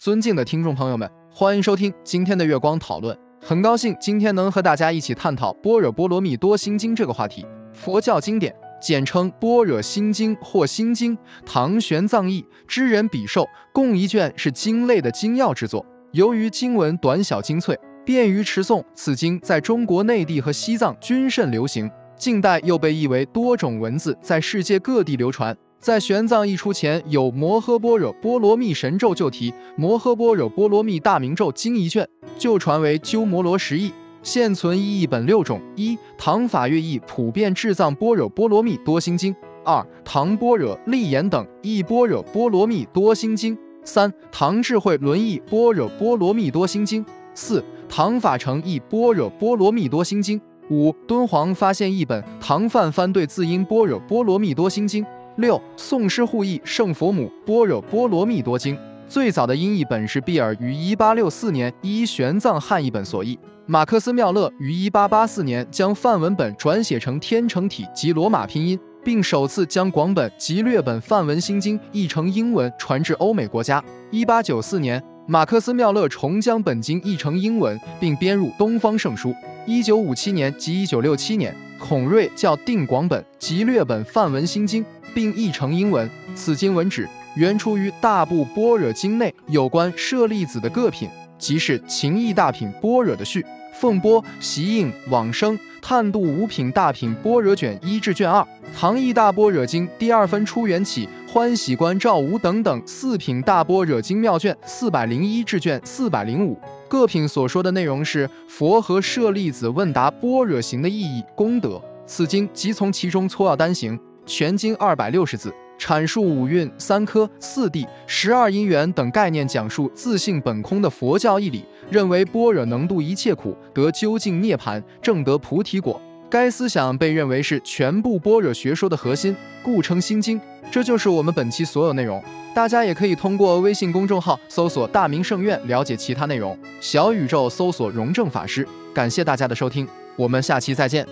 尊敬的听众朋友们，欢迎收听今天的月光讨论。很高兴今天能和大家一起探讨《般若波罗蜜多心经》这个话题。佛教经典简称《般若心经》或《心经》，唐玄奘译，知人比受，共一卷，是经类的精要之作。由于经文短小精粹，便于持诵，此经在中国内地和西藏均甚流行。近代又被译为多种文字，在世界各地流传。在玄奘译出前，有《摩诃般若波罗蜜神咒旧题》《摩诃般若波罗蜜大明咒经》一卷，旧传为鸠摩罗什译，现存译本六种：一、唐法乐译《普遍智藏般若波罗蜜多心经》；二、唐般若立言等译《般若波罗蜜多心经》；三、唐智慧轮译《般若波罗蜜多心经》；四、唐法成译《般若波罗蜜多心经》；五、敦煌发现译本唐范翻对字音《般若波罗蜜多心经》。六宋诗互译《圣佛母般若波罗蜜多经》，最早的音译本是毕尔于一八六四年依玄奘汉译本所译，马克思妙乐于一八八四年将梵文本转写成天成体及罗马拼音，并首次将广本及略本梵文心经译成英文传至欧美国家。一八九四年，马克思妙乐重将本经译成英文，并编入《东方圣书》。一九五七年及一九六七年，孔瑞校订广本及略本梵文心经。并译成英文。此经文旨原出于大部般若经内有关舍利子的各品，即是情义大品般若的序。奉波、习应、往生、探度五品大品般若卷一至卷二，唐译大般若经第二分出缘起、欢喜观照无等等四品大般若经妙卷四百零一至卷四百零五，各品所说的内容是佛和舍利子问答般若行的意义、功德。此经即从其中撮要单行。全经二百六十字，阐述五蕴、三科、四谛、十二因缘等概念，讲述自性本空的佛教义理，认为般若能度一切苦，得究竟涅槃，正得菩提果。该思想被认为是全部般若学说的核心，故称心经。这就是我们本期所有内容。大家也可以通过微信公众号搜索“大明圣院”了解其他内容。小宇宙搜索“荣正法师”。感谢大家的收听，我们下期再见。